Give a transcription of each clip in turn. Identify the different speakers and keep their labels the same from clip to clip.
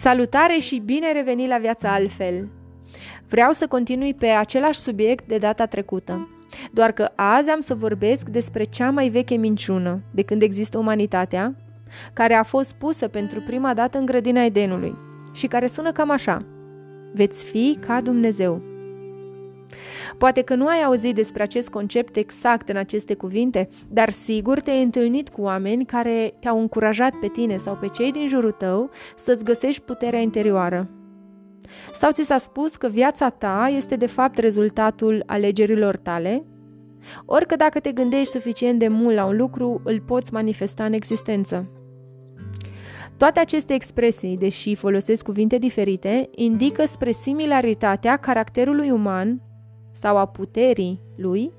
Speaker 1: Salutare și bine revenit la viața altfel! Vreau să continui pe același subiect de data trecută, doar că azi am să vorbesc despre cea mai veche minciună de când există umanitatea, care a fost pusă pentru prima dată în grădina Edenului și care sună cam așa. Veți fi ca Dumnezeu. Poate că nu ai auzit despre acest concept exact în aceste cuvinte, dar sigur te-ai întâlnit cu oameni care te-au încurajat pe tine sau pe cei din jurul tău să-ți găsești puterea interioară. Sau ți s-a spus că viața ta este de fapt rezultatul alegerilor tale? Ori că dacă te gândești suficient de mult la un lucru, îl poți manifesta în existență. Toate aceste expresii, deși folosesc cuvinte diferite, indică spre similaritatea caracterului uman sau a puterii lui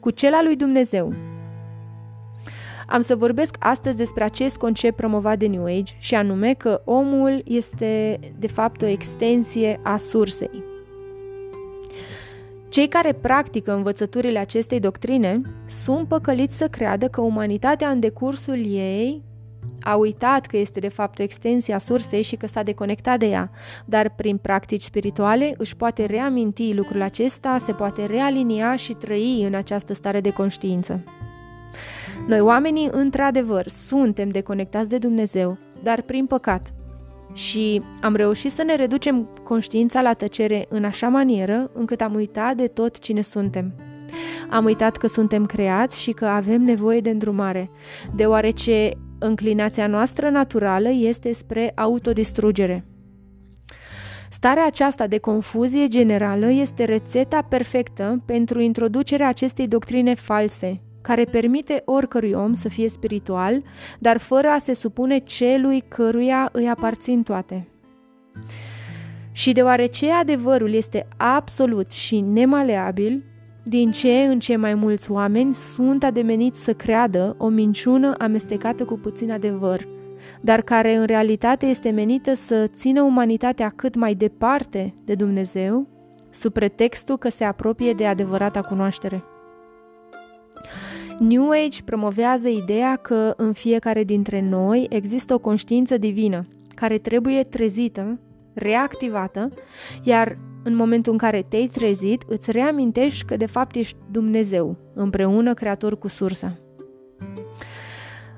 Speaker 1: cu cel al lui Dumnezeu. Am să vorbesc astăzi despre acest concept promovat de New Age și anume că omul este de fapt o extensie a sursei. Cei care practică învățăturile acestei doctrine sunt păcăliți să creadă că umanitatea în decursul ei a uitat că este de fapt o extensie a sursei și că s-a deconectat de ea, dar prin practici spirituale își poate reaminti lucrul acesta, se poate realinia și trăi în această stare de conștiință. Noi oamenii, într-adevăr, suntem deconectați de Dumnezeu, dar prin păcat. Și am reușit să ne reducem conștiința la tăcere în așa manieră încât am uitat de tot cine suntem. Am uitat că suntem creați și că avem nevoie de îndrumare, deoarece înclinația noastră naturală este spre autodistrugere. Starea aceasta de confuzie generală este rețeta perfectă pentru introducerea acestei doctrine false, care permite oricărui om să fie spiritual, dar fără a se supune celui căruia îi aparțin toate. Și deoarece adevărul este absolut și nemaleabil, din ce în ce mai mulți oameni sunt ademeniți să creadă o minciună amestecată cu puțin adevăr, dar care în realitate este menită să țină umanitatea cât mai departe de Dumnezeu, sub pretextul că se apropie de adevărata cunoaștere. New Age promovează ideea că în fiecare dintre noi există o conștiință divină care trebuie trezită, reactivată, iar în momentul în care te-ai trezit, îți reamintești că de fapt ești Dumnezeu, împreună creator cu sursa.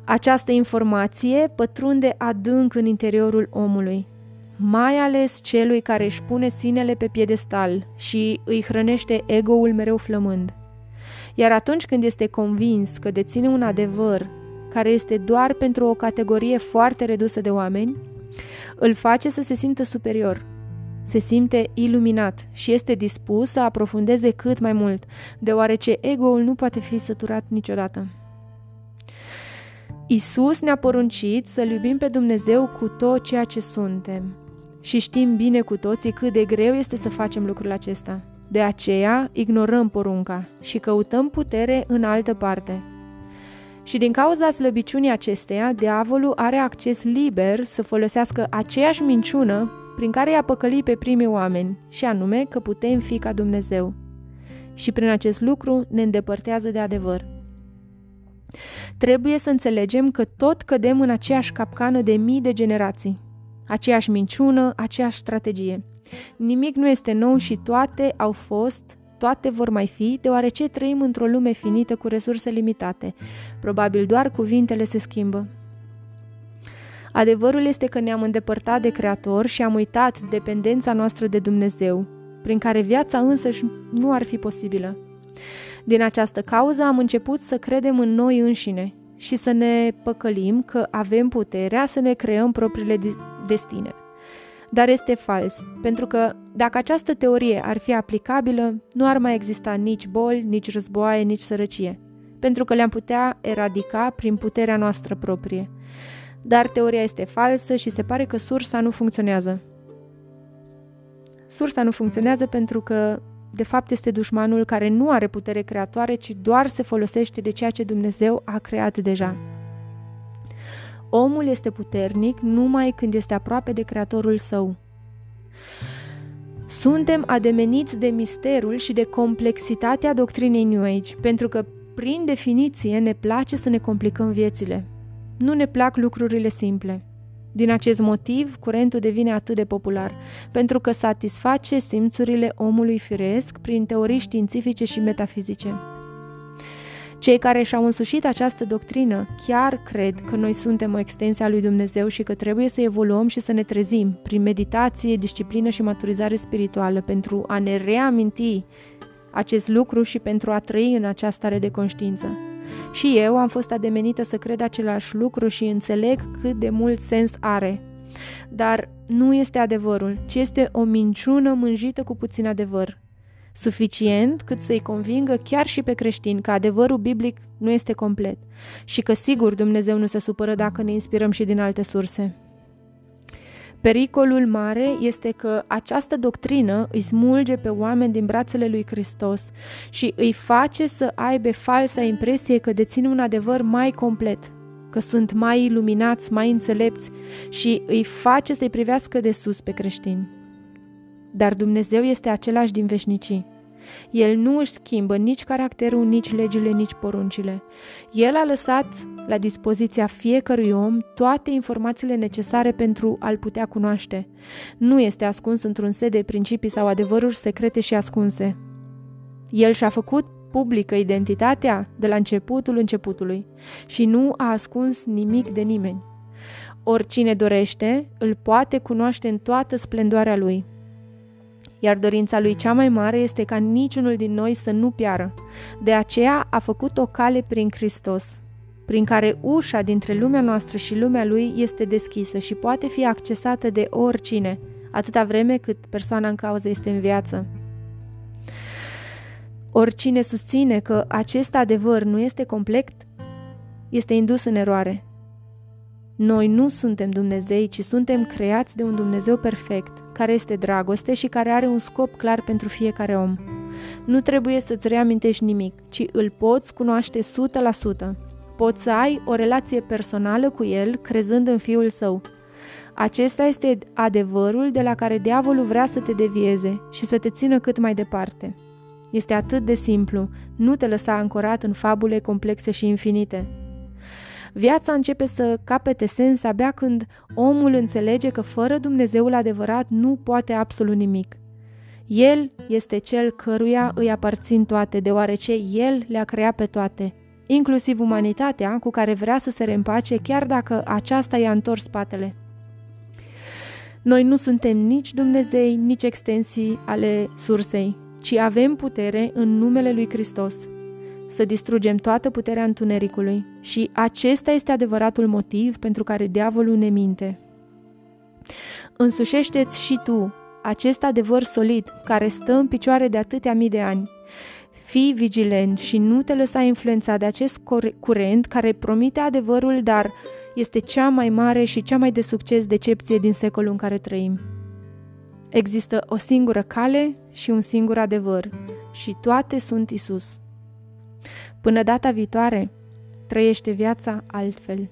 Speaker 1: Această informație pătrunde adânc în interiorul omului, mai ales celui care își pune sinele pe piedestal și îi hrănește ego-ul mereu flămând. Iar atunci când este convins că deține un adevăr care este doar pentru o categorie foarte redusă de oameni, îl face să se simtă superior – se simte iluminat și este dispus să aprofundeze cât mai mult, deoarece ego-ul nu poate fi săturat niciodată. Isus ne-a poruncit să-L iubim pe Dumnezeu cu tot ceea ce suntem. Și știm bine cu toții cât de greu este să facem lucrul acesta. De aceea ignorăm porunca și căutăm putere în altă parte. Și din cauza slăbiciunii acesteia, diavolul are acces liber să folosească aceeași minciună prin care i-a păcălit pe primii oameni, și anume că putem fi ca Dumnezeu. Și prin acest lucru ne îndepărtează de adevăr. Trebuie să înțelegem că tot cădem în aceeași capcană de mii de generații. Aceeași minciună, aceeași strategie. Nimic nu este nou și toate au fost, toate vor mai fi, deoarece trăim într-o lume finită cu resurse limitate. Probabil doar cuvintele se schimbă. Adevărul este că ne-am îndepărtat de Creator și am uitat dependența noastră de Dumnezeu, prin care viața însăși nu ar fi posibilă. Din această cauză am început să credem în noi înșine și să ne păcălim că avem puterea să ne creăm propriile destine. Dar este fals, pentru că dacă această teorie ar fi aplicabilă, nu ar mai exista nici boli, nici războaie, nici sărăcie, pentru că le-am putea eradica prin puterea noastră proprie dar teoria este falsă și se pare că sursa nu funcționează. Sursa nu funcționează pentru că, de fapt, este dușmanul care nu are putere creatoare, ci doar se folosește de ceea ce Dumnezeu a creat deja. Omul este puternic numai când este aproape de creatorul său. Suntem ademeniți de misterul și de complexitatea doctrinei New Age, pentru că, prin definiție, ne place să ne complicăm viețile. Nu ne plac lucrurile simple. Din acest motiv, curentul devine atât de popular, pentru că satisface simțurile omului firesc prin teorii științifice și metafizice. Cei care și-au însușit această doctrină chiar cred că noi suntem o extensie a lui Dumnezeu și că trebuie să evoluăm și să ne trezim prin meditație, disciplină și maturizare spirituală pentru a ne reaminti acest lucru și pentru a trăi în această stare de conștiință. Și eu am fost ademenită să cred același lucru și înțeleg cât de mult sens are. Dar nu este adevărul, ci este o minciună mânjită cu puțin adevăr. Suficient cât să-i convingă chiar și pe creștini că adevărul biblic nu este complet și că sigur Dumnezeu nu se supără dacă ne inspirăm și din alte surse. Pericolul mare este că această doctrină îi smulge pe oameni din brațele lui Hristos și îi face să aibă falsa impresie că dețin un adevăr mai complet, că sunt mai iluminați, mai înțelepți și îi face să-i privească de sus pe creștini. Dar Dumnezeu este același din veșnicii. El nu își schimbă nici caracterul, nici legile, nici poruncile. El a lăsat la dispoziția fiecărui om toate informațiile necesare pentru a-l putea cunoaște. Nu este ascuns într-un set de principii sau adevăruri secrete și ascunse. El și-a făcut publică identitatea de la începutul începutului și nu a ascuns nimic de nimeni. Oricine dorește, îl poate cunoaște în toată splendoarea lui iar dorința lui cea mai mare este ca niciunul din noi să nu piară. De aceea a făcut o cale prin Hristos, prin care ușa dintre lumea noastră și lumea lui este deschisă și poate fi accesată de oricine, atâta vreme cât persoana în cauză este în viață. Oricine susține că acest adevăr nu este complet, este indus în eroare. Noi nu suntem Dumnezei, ci suntem creați de un Dumnezeu perfect, care este dragoste și care are un scop clar pentru fiecare om. Nu trebuie să-ți reamintești nimic, ci îl poți cunoaște 100%. Poți să ai o relație personală cu el, crezând în Fiul Său. Acesta este adevărul de la care diavolul vrea să te devieze și să te țină cât mai departe. Este atât de simplu, nu te lăsa ancorat în fabule complexe și infinite. Viața începe să capete sens abia când omul înțelege că fără Dumnezeul adevărat nu poate absolut nimic. El este cel căruia îi aparțin toate, deoarece El le-a creat pe toate, inclusiv umanitatea cu care vrea să se reîmpace chiar dacă aceasta i-a întors spatele. Noi nu suntem nici Dumnezei, nici extensii ale sursei, ci avem putere în numele lui Hristos să distrugem toată puterea întunericului și acesta este adevăratul motiv pentru care diavolul ne minte. Însușește-ți și tu acest adevăr solid care stă în picioare de atâtea mii de ani. Fii vigilent și nu te lăsa influența de acest curent care promite adevărul, dar este cea mai mare și cea mai de succes decepție din secolul în care trăim. Există o singură cale și un singur adevăr și toate sunt Isus. Până data viitoare, trăiește viața altfel.